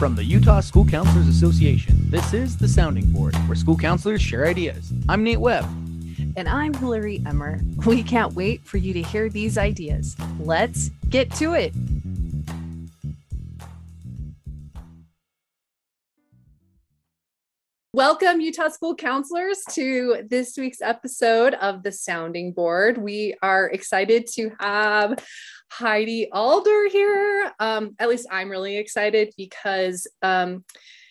From the Utah School Counselors Association, this is The Sounding Board, where school counselors share ideas. I'm Nate Webb. And I'm Hillary Emmer. We can't wait for you to hear these ideas. Let's get to it. Welcome, Utah School Counselors, to this week's episode of The Sounding Board. We are excited to have Heidi Alder here. Um, at least I'm really excited because um,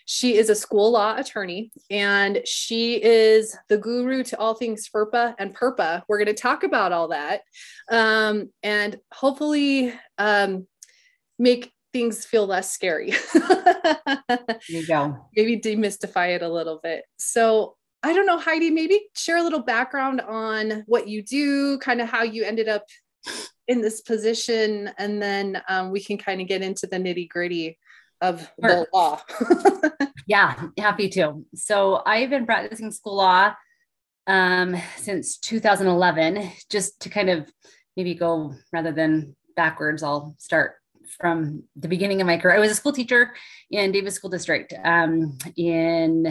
she is a school law attorney and she is the guru to all things FERPA and PURPA. We're going to talk about all that um, and hopefully um, make things feel less scary. there you go. Maybe demystify it a little bit. So I don't know, Heidi, maybe share a little background on what you do, kind of how you ended up in this position, and then um, we can kind of get into the nitty gritty of sure. the law. yeah, happy to. So I've been practicing school law um, since 2011, just to kind of maybe go rather than backwards, I'll start from the beginning of my career. I was a school teacher in Davis School District um, in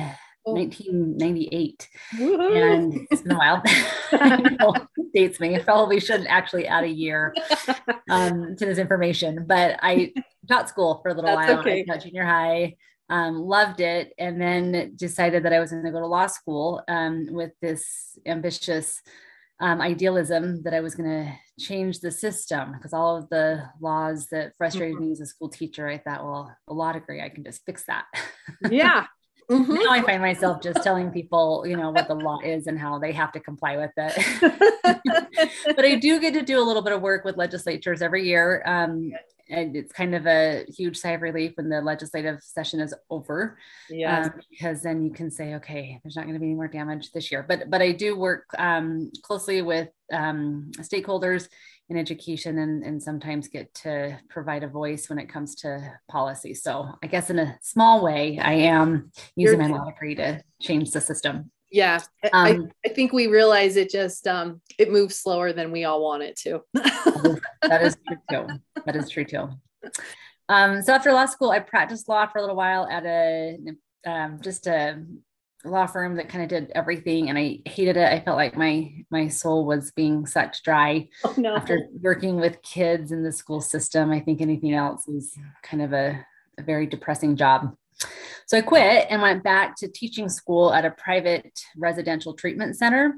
1998. And it's been a while. know, dates me. I probably shouldn't actually add a year um, to this information, but I taught school for a little That's while. Okay. I taught junior high, um, loved it, and then decided that I was going to go to law school um, with this ambitious um, idealism that I was going to change the system because all of the laws that frustrated mm-hmm. me as a school teacher, I thought, well, a law degree, I can just fix that. Yeah. Mm-hmm. Now I find myself just telling people, you know, what the law is and how they have to comply with it. but I do get to do a little bit of work with legislatures every year. Um, and it's kind of a huge sigh of relief when the legislative session is over. Yeah. Um, because then you can say, okay, there's not going to be any more damage this year. But but I do work um, closely with um, stakeholders in education and, and sometimes get to provide a voice when it comes to policy. So I guess in a small way, I am using You're, my law degree to change the system. Yeah, um, I, I, think we realize it just um, it moves slower than we all want it to. that is true too. That is true too. Um, so after law school, I practiced law for a little while at a um, just a law firm that kind of did everything, and I hated it. I felt like my my soul was being sucked dry oh, no. after working with kids in the school system. I think anything else is kind of a, a very depressing job. So I quit and went back to teaching school at a private residential treatment center.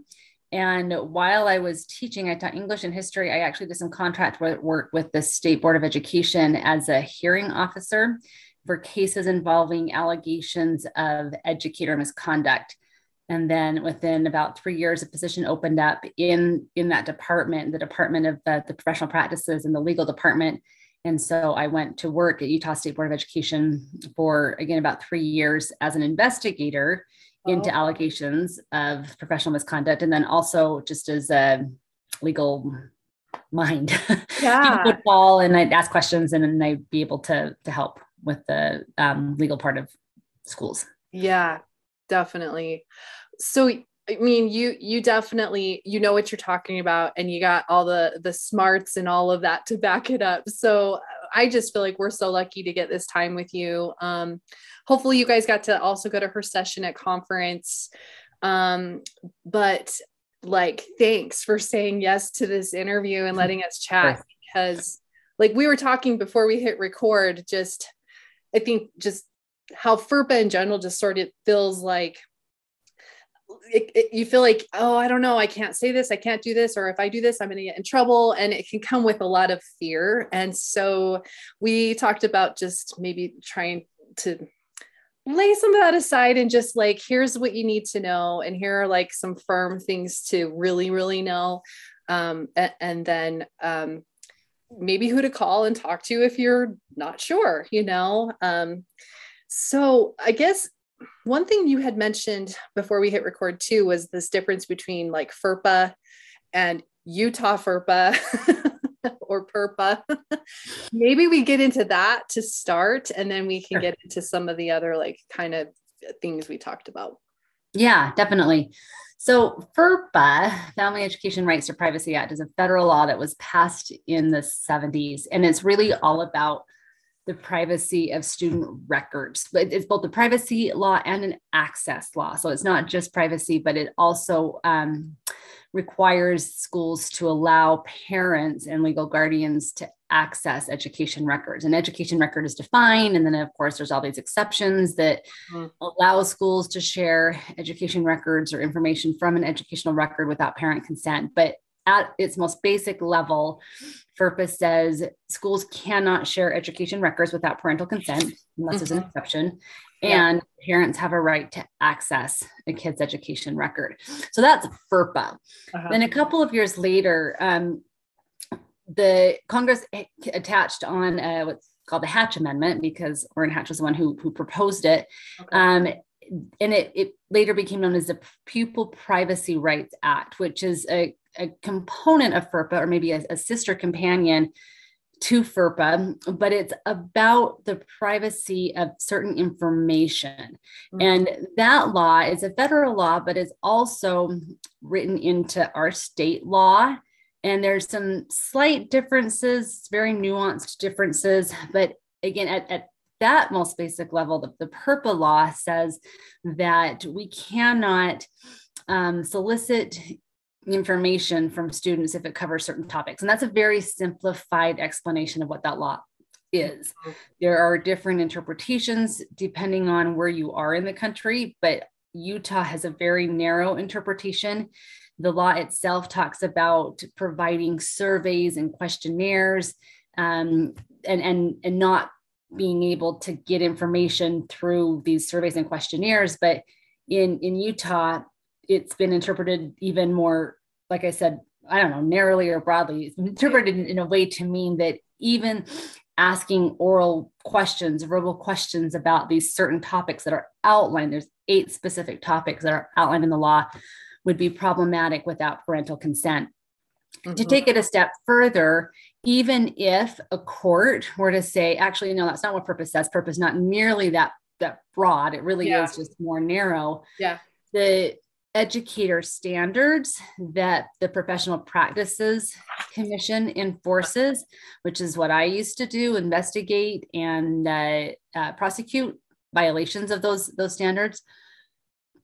And while I was teaching, I taught English and history. I actually did some contract work with the State Board of Education as a hearing officer for cases involving allegations of educator misconduct. And then within about three years, a position opened up in, in that department, the Department of the, the Professional Practices and the legal department. And so I went to work at Utah State Board of Education for, again, about three years as an investigator oh. into allegations of professional misconduct. And then also just as a legal mind. Yeah. would call and I'd ask questions and then I'd be able to, to help with the um, legal part of schools. Yeah, definitely. So I mean, you you definitely you know what you're talking about, and you got all the the smarts and all of that to back it up. So I just feel like we're so lucky to get this time with you. Um, hopefully, you guys got to also go to her session at conference. Um, but like, thanks for saying yes to this interview and letting us chat because, like, we were talking before we hit record. Just, I think, just how FERPA in general just sort of feels like it, it, you feel like, oh, I don't know, I can't say this, I can't do this, or if I do this, I'm going to get in trouble. And it can come with a lot of fear. And so we talked about just maybe trying to lay some of that aside and just like, here's what you need to know. And here are like some firm things to really, really know. Um, and, and then um, maybe who to call and talk to if you're not sure, you know? Um, so I guess one thing you had mentioned before we hit record too was this difference between like FERPA and Utah FERPA or PURPA. Maybe we get into that to start and then we can sure. get into some of the other like kind of things we talked about. Yeah, definitely. So, FERPA, Family Education Rights to Privacy Act, is a federal law that was passed in the 70s. And it's really all about the privacy of student records. But it's both the privacy law and an access law. So it's not just privacy, but it also um, requires schools to allow parents and legal guardians to access education records. An education record is defined, and then of course there's all these exceptions that mm-hmm. allow schools to share education records or information from an educational record without parent consent. But at its most basic level, FERPA says schools cannot share education records without parental consent, unless mm-hmm. there's an mm-hmm. exception. Yeah. And parents have a right to access a kid's education record. So that's FERPA. Uh-huh. Then a couple of years later, um, the Congress attached on uh, what's called the Hatch Amendment because Orrin Hatch was the one who, who proposed it. Okay. Um, and it, it later became known as the Pupil Privacy Rights Act, which is a, a component of FERPA or maybe a, a sister companion to FERPA, but it's about the privacy of certain information. Mm-hmm. And that law is a federal law, but is also written into our state law. And there's some slight differences, very nuanced differences. But again, at, at that most basic level, the, the PURPA law says that we cannot um, solicit information from students if it covers certain topics. And that's a very simplified explanation of what that law is. There are different interpretations depending on where you are in the country, but Utah has a very narrow interpretation. The law itself talks about providing surveys and questionnaires um, and, and, and not being able to get information through these surveys and questionnaires. But in, in Utah, it's been interpreted even more, like I said, I don't know, narrowly or broadly, it's interpreted in, in a way to mean that even asking oral questions, verbal questions about these certain topics that are outlined, there's eight specific topics that are outlined in the law, would be problematic without parental consent. Mm-hmm. To take it a step further, even if a court were to say, actually, no, that's not what PURPA says. PURPA's not nearly that that broad. It really yeah. is just more narrow. Yeah. The educator standards that the Professional Practices Commission enforces, which is what I used to do, investigate and uh, uh, prosecute violations of those those standards,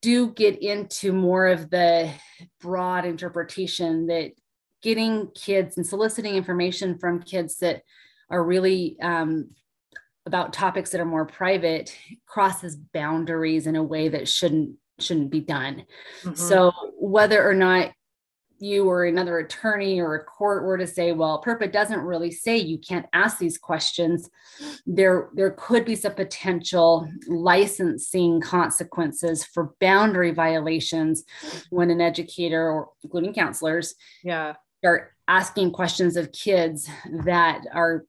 do get into more of the broad interpretation that getting kids and soliciting information from kids that are really um, about topics that are more private crosses boundaries in a way that shouldn't shouldn't be done. Mm-hmm. So whether or not you or another attorney or a court were to say, well, PURPA doesn't really say you can't ask these questions, there, there could be some potential licensing consequences for boundary violations when an educator or including counselors yeah. Are asking questions of kids that are,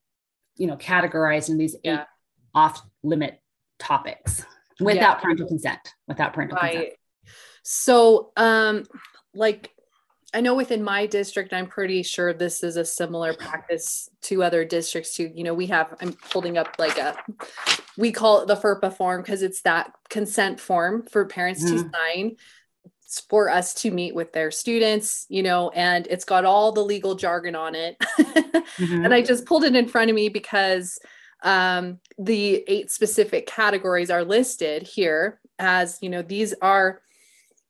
you know, categorized in these yeah. eight off limit topics without yeah. parental consent without parental right. consent so um like i know within my district i'm pretty sure this is a similar practice to other districts too you know we have i'm holding up like a we call it the ferpa form because it's that consent form for parents mm-hmm. to sign for us to meet with their students, you know, and it's got all the legal jargon on it. mm-hmm. And I just pulled it in front of me because um, the eight specific categories are listed here as you know these are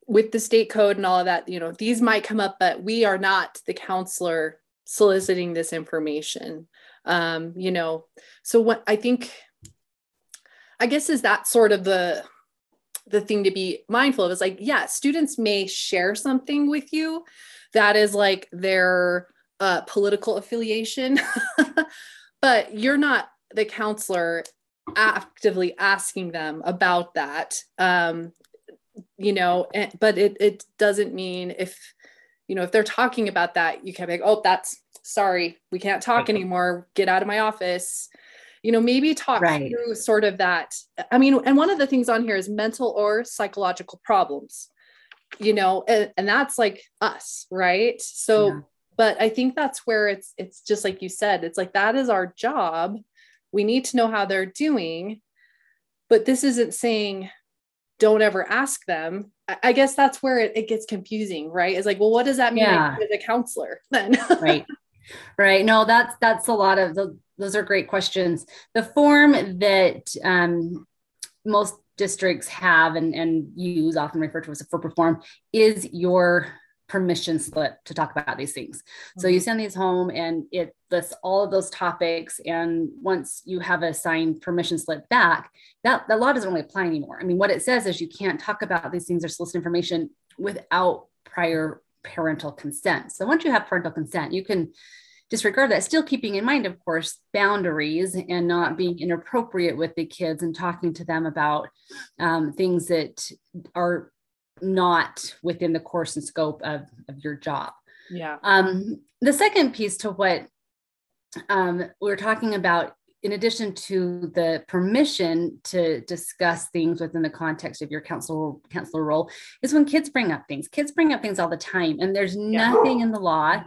with the state code and all of that you know these might come up but we are not the counselor soliciting this information um, you know so what i think i guess is that sort of the the thing to be mindful of is like yeah students may share something with you that is like their uh, political affiliation but you're not the counselor actively asking them about that um you know and, but it it doesn't mean if you know if they're talking about that you can't be like oh that's sorry we can't talk anymore. Get out of my office you know maybe talk right. through sort of that i mean and one of the things on here is mental or psychological problems you know and, and that's like us right so yeah. but i think that's where it's it's just like you said it's like that is our job we need to know how they're doing but this isn't saying don't ever ask them i guess that's where it, it gets confusing right it's like well what does that mean yeah. as a counselor then right Right. No, that's that's a lot of the, those are great questions. The form that um, most districts have and, and use, often referred to as a FERPA form, is your permission slip to talk about these things. Mm-hmm. So you mm-hmm. send these home and it lists all of those topics. And once you have a signed permission slip back, that, that law doesn't really apply anymore. I mean, what it says is you can't talk about these things or solicit information without prior parental consent. So once you have parental consent, you can disregard that, still keeping in mind, of course, boundaries and not being inappropriate with the kids and talking to them about um, things that are not within the course and scope of, of your job. Yeah. Um, the second piece to what um, we're talking about, in addition to the permission to discuss things within the context of your counselor counselor role, is when kids bring up things. Kids bring up things all the time, and there's yeah. nothing in the law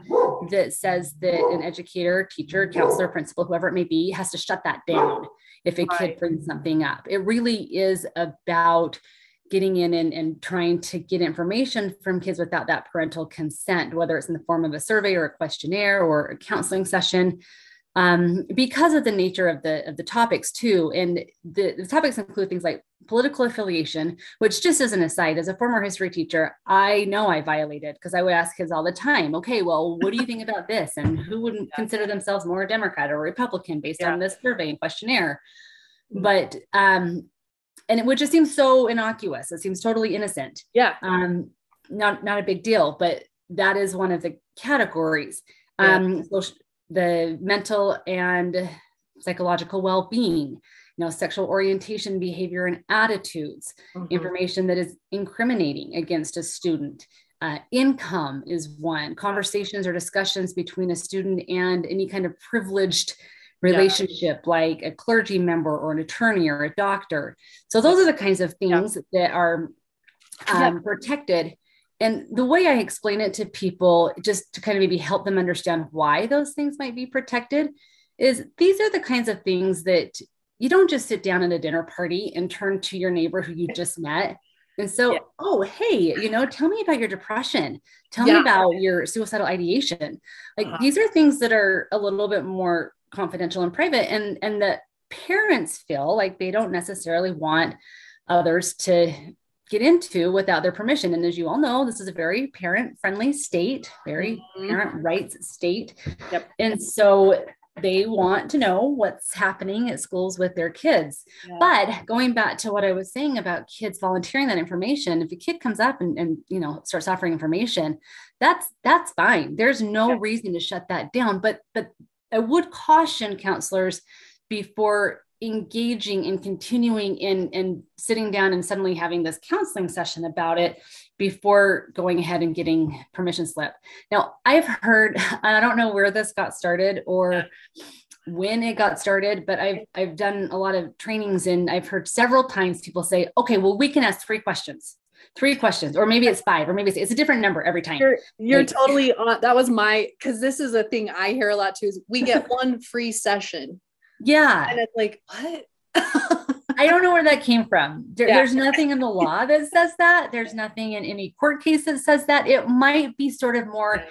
that says that an educator, teacher, counselor, principal, whoever it may be, has to shut that down if a right. kid brings something up. It really is about getting in and, and trying to get information from kids without that parental consent, whether it's in the form of a survey or a questionnaire or a counseling session, um, because of the nature of the of the topics too. And the, the topics include things like political affiliation, which just as an aside, as a former history teacher, I know I violated because I would ask kids all the time, okay, well, what do you think about this? And who wouldn't yeah. consider themselves more a Democrat or Republican based yeah. on this survey and questionnaire? Mm-hmm. But um, and it would just seem so innocuous. It seems totally innocent. Yeah. Um, not not a big deal, but that is one of the categories. Yeah. Um, so the mental and psychological well-being, you know, sexual orientation, behavior, and attitudes, mm-hmm. information that is incriminating against a student. Uh, income is one. Conversations or discussions between a student and any kind of privileged relationship yeah. like a clergy member or an attorney or a doctor. So those are the kinds of things yeah. that are um, yeah. protected. And the way I explain it to people, just to kind of maybe help them understand why those things might be protected, is these are the kinds of things that you don't just sit down at a dinner party and turn to your neighbor who you just met and so, yeah. oh, hey, you know, tell me about your depression. Tell yeah. me about your suicidal ideation. Like uh-huh. these are things that are a little bit more confidential and private and and that parents feel like they don't necessarily want others to get into without their permission and as you all know this is a very parent friendly state very mm-hmm. parent rights state yep. and so they want to know what's happening at schools with their kids. Yeah. But going back to what I was saying about kids volunteering that information, if a kid comes up and, and you know starts offering information, that's that's fine. There's no yeah. reason to shut that down. But but I would caution counselors before engaging and continuing in and sitting down and suddenly having this counseling session about it before going ahead and getting permission slip. Now, I've heard, I don't know where this got started or when it got started, but I've I've done a lot of trainings and I've heard several times people say, okay, well, we can ask three questions three questions or maybe it's five or maybe it's, it's a different number every time you're, you're like, totally on that was my because this is a thing i hear a lot too is we get one free session yeah and it's like what I don't know where that came from. There, yeah. There's nothing in the law that says that. There's nothing in any court case that says that. It might be sort of more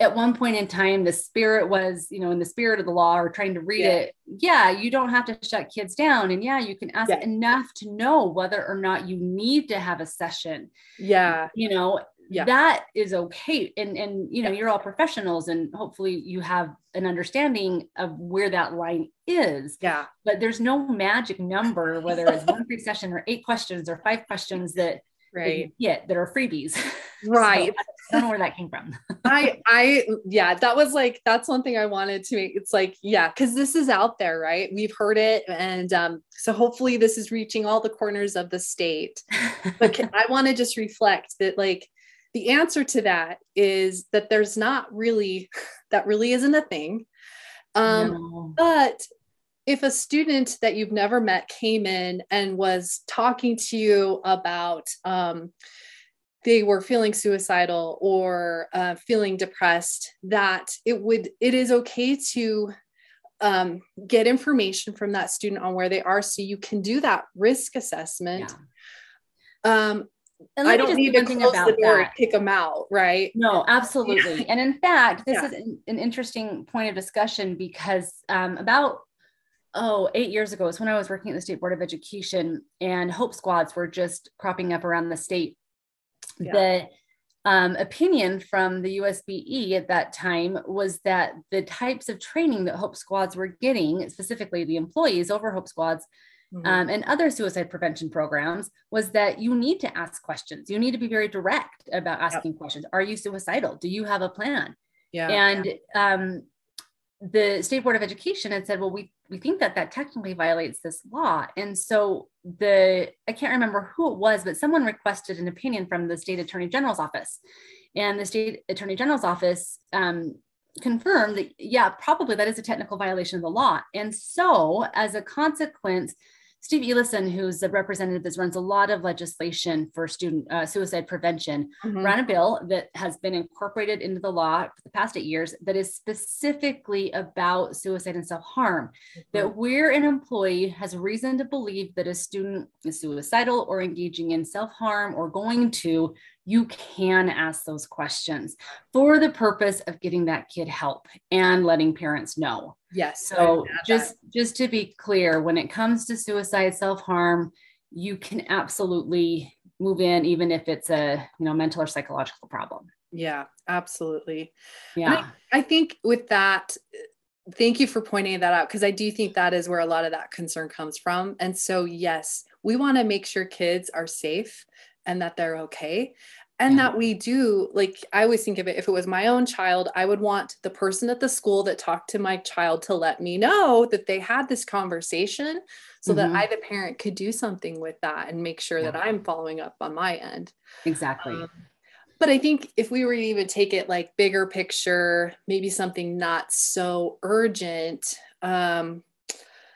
at one point in time, the spirit was, you know, in the spirit of the law or trying to read yeah. it. Yeah, you don't have to shut kids down. And yeah, you can ask yeah. enough to know whether or not you need to have a session. Yeah. You know, yeah. that is okay. And and you know, you're all professionals and hopefully you have an understanding of where that line is. Yeah. But there's no magic number, whether it's one free session or eight questions or five questions that right yeah that are freebies right so I don't know where that came from. I I yeah, that was like that's one thing I wanted to make. It's like, yeah, because this is out there, right? We've heard it. And um, so hopefully this is reaching all the corners of the state. But can, I want to just reflect that like the answer to that is that there's not really that really isn't a thing. Um, no. but if a student that you've never met came in and was talking to you about um, they were feeling suicidal or uh, feeling depressed that it would it is okay to um, get information from that student on where they are so you can do that risk assessment yeah. um, I don't need to close the door that. and kick them out, right? No, absolutely. And in fact, this yeah. is an, an, interesting point of discussion because um, about oh eight years ago is when I was working at the State Board of Education, and Hope Squads were just cropping up around the state. Yeah. The um, opinion from the USBE at that time was that the types of training that Hope Squads were getting, specifically the employees over Hope Squads, mm-hmm. um, and other suicide prevention programs was that you need to ask questions. You need to be very direct about asking yep. questions. Are you suicidal? Do you have a plan? Yeah. And um, the State Board of Education had said, well, we we think that that technically violates this law. And so the I can't remember who it was, but someone requested an opinion from the state attorney general's office, and the state attorney general's office um, confirmed that yeah, probably that is a technical violation of the law. And so as a consequence, Steve Eliason, who's a representative that runs a lot of legislation for student uh, suicide prevention, mm-hmm. ran a bill that has been incorporated into the law for the past eight years that is specifically about suicide and self harm. Mm-hmm. That where an employee has reason to believe that a student is suicidal or engaging in self harm or going to, you can ask those questions for the purpose of getting that kid help and letting parents know. Yes. So just that. just to be clear, when it comes to suicide, self-harm, you can absolutely move in even if it's a, you know, mental or psychological problem. Yeah, absolutely. Yeah. I, I think with that thank you for pointing that out because I do think that is where a lot of that concern comes from. And so, yes, we want to make sure kids are safe and that they're okay and yeah. that we do like i always think of it if it was my own child i would want the person at the school that talked to my child to let me know that they had this conversation so mm-hmm. that i the parent could do something with that and make sure yeah. that i'm following up on my end exactly um, but i think if we were to even take it like bigger picture maybe something not so urgent um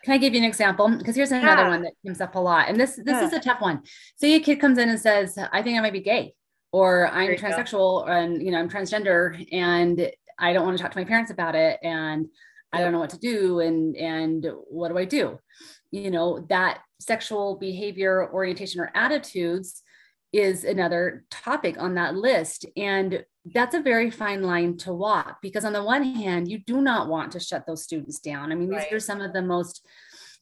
can I give you an example? Because here's another yeah. one that comes up a lot. And this this yeah. is a tough one. So a kid comes in and says, I think I might be gay, or I'm transsexual and you know, I'm transgender and I don't want to talk to my parents about it. And I don't know what to do. And and what do I do? You know, that sexual behavior, orientation, or attitudes is another topic on that list. And that's a very fine line to walk because, on the one hand, you do not want to shut those students down. I mean, these are some of the most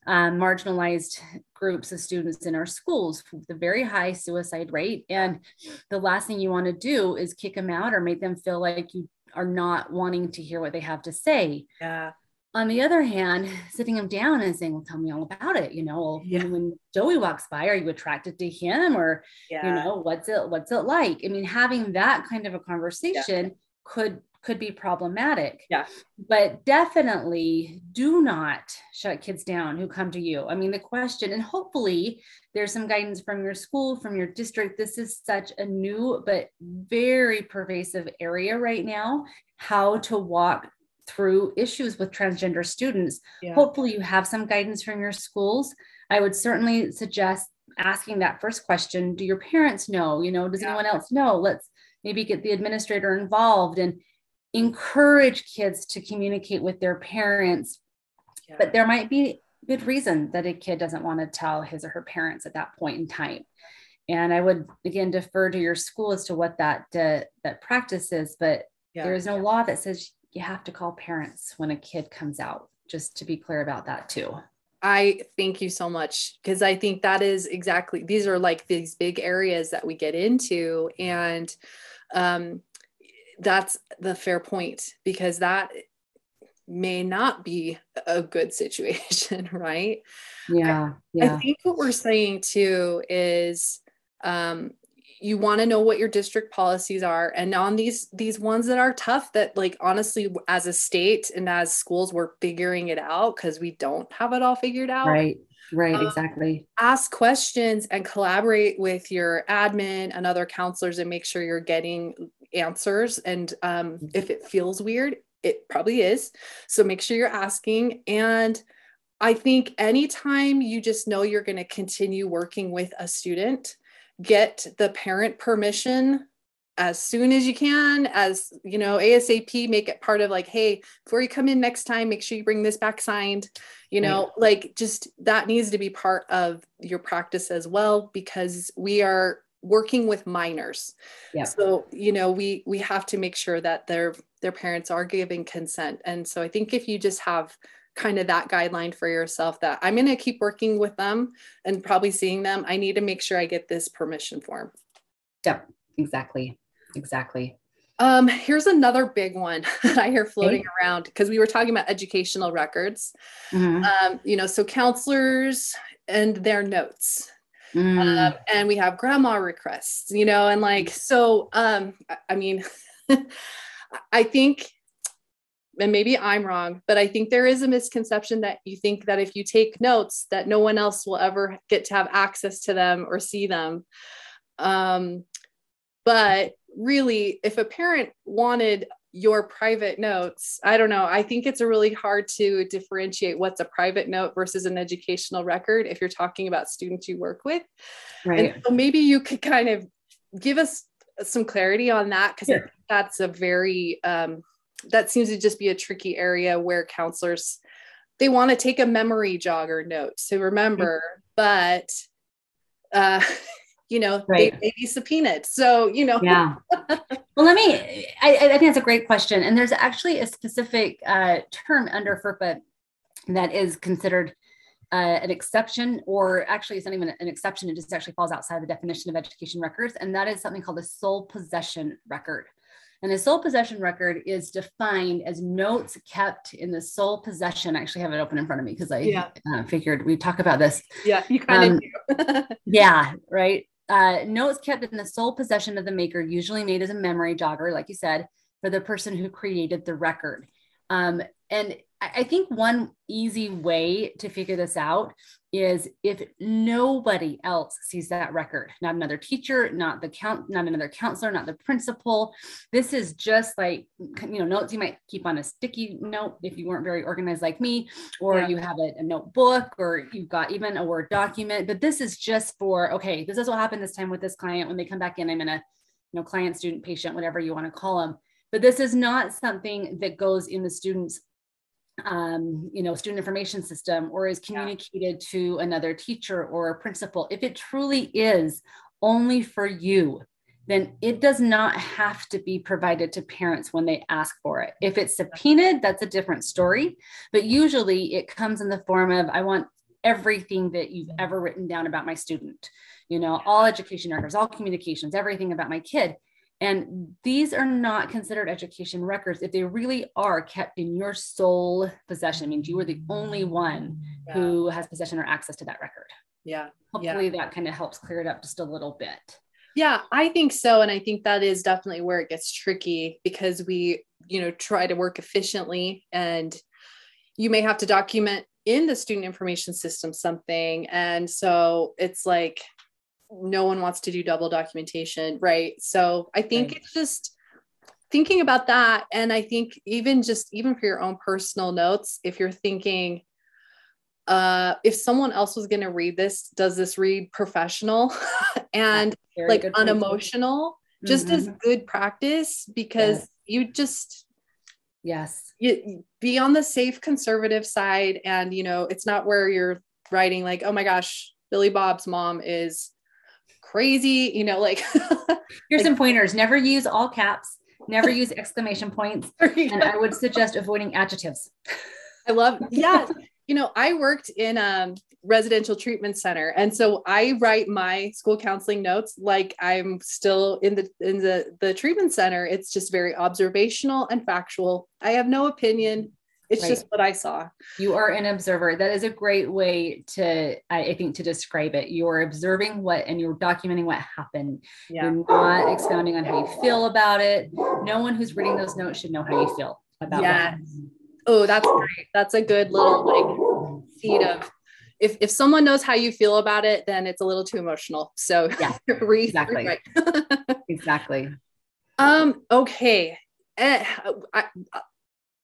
um, marginalized groups of students in our schools with a very high suicide rate. And the last thing you want to do is kick them out or make them feel like you are not wanting to hear what they have to say. Yeah on the other hand, sitting him down and saying, Well, tell me all about it. You know, yeah. when, when, Joey walks by, are you attracted to him? Or, yeah. you know, what's it what's it like? I mean, having that kind of a conversation yeah. could could be problematic. Yeah. But definitely do not shut kids down who come to you. I mean, the question, and hopefully there's some guidance from your school, from your district. This is such a new but very pervasive area right now, how to walk through issues with transgender students. Yeah. Hopefully, you have some guidance from your schools. I would certainly suggest asking that first question Do your parents know? You know, does yeah. anyone else know? Let's maybe get the administrator involved and encourage kids to communicate with their parents. Yeah. But there might be good reason that a kid doesn't want to tell his or her parents at that point in time. And I would again defer to your school as to what that uh, that practice is, but yeah. there is no law that says you have to call parents when a kid comes out, just to be clear about that too. I thank you so much because I think that is exactly these are like these big areas that we get into and um that's the fair point because that may not be a good situation, right? Yeah. I, yeah. I think what we're saying too is um you want to know what your district policies are. And on these these ones that are tough that like honestly as a state and as schools we're figuring it out because we don't have it all figured out. Right right um, exactly. ask questions and collaborate with your admin and other counselors and make sure you're getting answers. And um, mm-hmm. if it feels weird it probably is. So make sure you're asking. And I think anytime you just know you're going to continue working with a student, get the parent permission as soon as you can as you know asap make it part of like hey before you come in next time make sure you bring this back signed you know like just that needs to be part of your practice as well because we are working with minors. Yeah. So, you know, we we have to make sure that their their parents are giving consent. And so I think if you just have kind of that guideline for yourself that I'm going to keep working with them and probably seeing them, I need to make sure I get this permission form. Yep, exactly. Exactly. Um, here's another big one that I hear floating around because we were talking about educational records. Mm-hmm. Um, you know, so counselors and their notes. Mm. Um, and we have GRAMA requests, you know, and like, so, um, I mean, I think, and maybe I'm wrong, but I think there is a misconception that you think that if you take notes, that no one else will ever get to have access to them or see them. Um, but really, if a parent wanted your private notes, I don't know. I think it's a really hard to differentiate what's a private note versus an educational record if you're talking about students you work with. Right. And so maybe you could kind of give us some clarity on that because sure. that's a very um, that seems to just be a tricky area where counselors they want to take a memory jogger note to remember, mm-hmm. but uh, you know, right. they may be subpoenaed. So, you know. Yeah. well, let me, I, I, think that's a great question. And there's actually a specific uh, term under FERPA that is considered uh, an exception, or actually it's not even an exception. It just actually falls outside the definition of education records. And that is something called a sole possession record. And the sole possession record is defined as notes kept in the sole possession. I actually have it open in front of me because I yeah. uh, figured we'd talk about this. Yeah, you kind of um, yeah, right. Uh, notes kept in the sole possession of the maker, usually made as a memory jogger, like you said, for the person who created the record. Um, and I think one easy way to figure this out is if nobody else sees that record, not another teacher, not the count, not another counselor, not the principal. This is just like you know notes you might keep on a sticky note if you weren't very organized like me, or yeah. you have a, a notebook, or you've got even a word document. But this is just for okay, this is what happened this time with this client when they come back in. I'm in a you know client, student, patient, whatever you want to call them. But this is not something that goes in the student's um, you know, student information system or is communicated yeah. to another teacher or a principal, if it truly is only for you, then it does not have to be provided to parents when they ask for it. If it's subpoenaed, that's a different story. But usually it comes in the form of, I want everything that you've ever written down about my student, you know, all education records, all communications, everything about my kid. And these are not considered education records if they really are kept in your sole possession. I mean, you are the only one yeah. who has possession or access to that record. Yeah. Hopefully yeah. that kind of helps clear it up just a little bit. Yeah, I think so. And I think that is definitely where it gets tricky because we, you know, try to work efficiently and you may have to document in the student information system something. And so it's like, no one wants to do double documentation, right? So I think right. it's just thinking about that. And I think even just even for your own personal notes, if you're thinking, uh, if someone else was going to read this, does this read professional and like unemotional? Just mm-hmm. as good practice because yes. you just yes you be on the safe conservative side and you know it's not where you're writing like oh my gosh billy bob's mom is crazy, you know, like here's some pointers. Never use all caps, never use exclamation points. And I would suggest avoiding adjectives. I love, yeah. you know, I worked in a residential treatment center. And so I write my school counseling notes like I'm still in the in the the treatment center. It's just very observational and factual. I have no opinion it's right. just what I saw. You are an observer. That is a great way to, I, think, to describe it. You're observing what and you're documenting what happened. Yeah. You're not expounding on how you feel about it. No one who's reading those notes should know how you feel about it. yeah. Oh, that's great. That's a good little like seed of if if someone knows how you feel about it, then it's a little too emotional. So yeah, re- exactly. Right. exactly. Um, okay. Eh, I,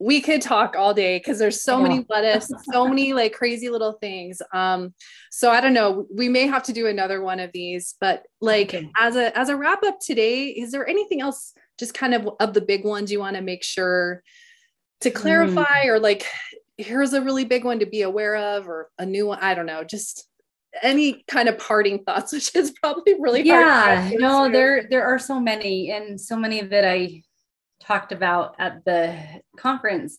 we could talk all day because there's so many what ifs, so many like crazy little things. Um, so I don't know. We may have to do another one of these, but like okay. as a as a wrap up today, is there anything else just kind of of the big ones you want to make sure to clarify mm. or like here's a really big one to be aware of or a new one? I don't know. Just any kind of parting thoughts, which is probably really yeah. no, there there are so many, and so many that I talked about at the conference.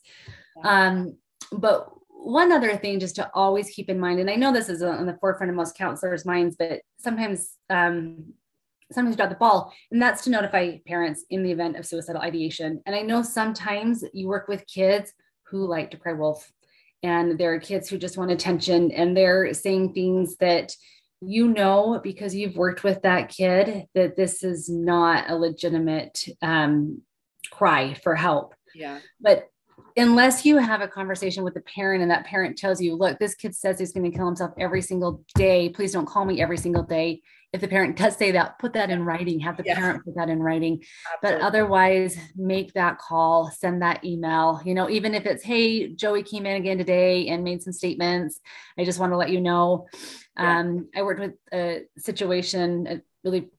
Um, but one other thing just to always keep in mind, and I know this is on the forefront of most counselors' minds, but sometimes um, sometimes drop the ball, and that's to notify parents in the event of suicidal ideation. And I know sometimes you work with kids who like to cry wolf, and there are kids who just want attention, and they're saying things that you know because you've worked with that kid that this is not a legitimate um, cry for help. Yeah. But unless you have a conversation with the parent and that parent tells you, look, this kid says he's going to kill himself every single day. Please don't call me every single day. If the parent does say that, put that in writing, have the yeah. parent put that in writing. Absolutely. But otherwise, make that call, send that email. You know, even if it's, hey, Joey came in again today and made some statements. I just want to let you know. Yeah. Um, I worked with a situation, a really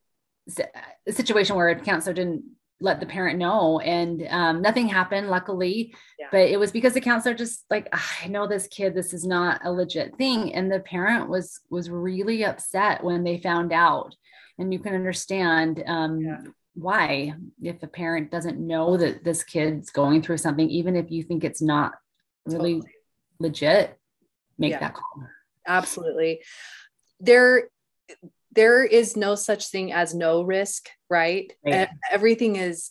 a situation where a counselor didn't let the parent know and um, nothing happened luckily yeah. but it was because the counselor just like ah, i know this kid this is not a legit thing and the parent was was really upset when they found out and you can understand um, yeah. why if a parent doesn't know that this kid's going through something even if you think it's not really totally. legit make yeah. that call absolutely there there is no such thing as no risk right, right. everything is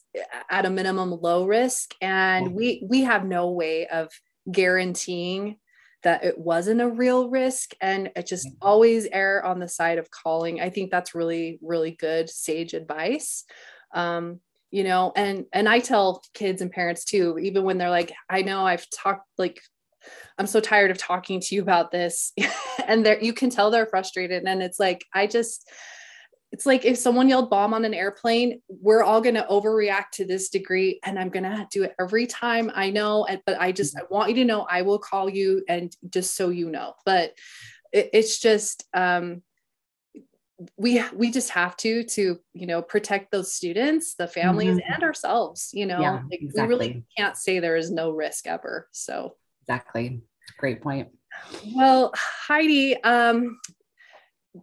at a minimum low risk and mm-hmm. we we have no way of guaranteeing that it wasn't a real risk and it just mm-hmm. always err on the side of calling i think that's really really good sage advice um, you know and and i tell kids and parents too even when they're like i know i've talked like I'm so tired of talking to you about this. and there you can tell they're frustrated. And it's like, I just, it's like if someone yelled bomb on an airplane, we're all going to overreact to this degree. And I'm going to do it every time I know. But I just, I want you to know I will call you and just so you know. But it, it's just, um, we we just have to to you know protect those students the families mm-hmm. and ourselves you know yeah, like exactly. we really can't say there is no risk ever so exactly. Great point. Well, Heidi, um,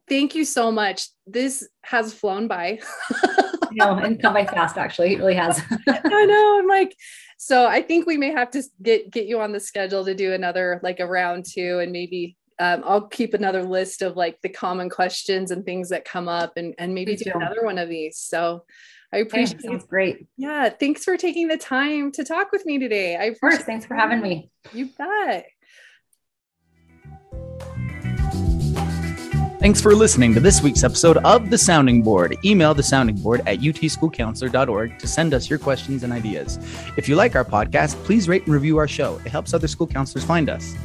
thank you so much. This has flown by. no, and come by fast, actually. It really has. I know. I'm like, so I think we may have to get get you on the schedule to do another like a round two and maybe um, I'll keep another list of like the common questions and things that come up and, and maybe do another one of these. So I appreciate it. Sounds great. Yeah. Thanks for taking the time to talk with me today. I of course. Thanks for having me. You bet. Thanks for listening to this week's episode of The Sounding Board. Email the sounding board at utschoolcounselor.org to send us your questions and ideas. If you like our podcast, please rate and review our show. It helps other school counselors find us.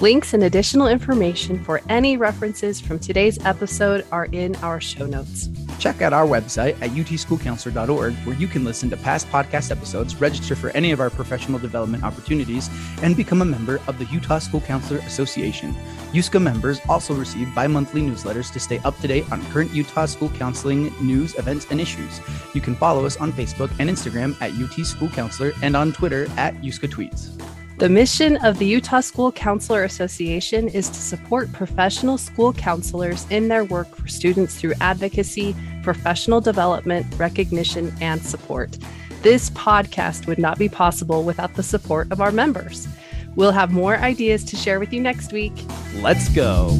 Links and additional information for any references from today's episode are in our show notes. Check out our website at utschoolcounselor.org, where you can listen to past podcast episodes, register for any of our professional development opportunities, and become a member of the Utah School Counselor Association. USCA members also receive bi monthly newsletters to stay up to date on current Utah school counseling news, events, and issues. You can follow us on Facebook and Instagram at UT School Counselor and on Twitter at USCA Tweets. The mission of the Utah School Counselor Association is to support professional school counselors in their work for students through advocacy, professional development, recognition, and support. This podcast would not be possible without the support of our members. We'll have more ideas to share with you next week. Let's go.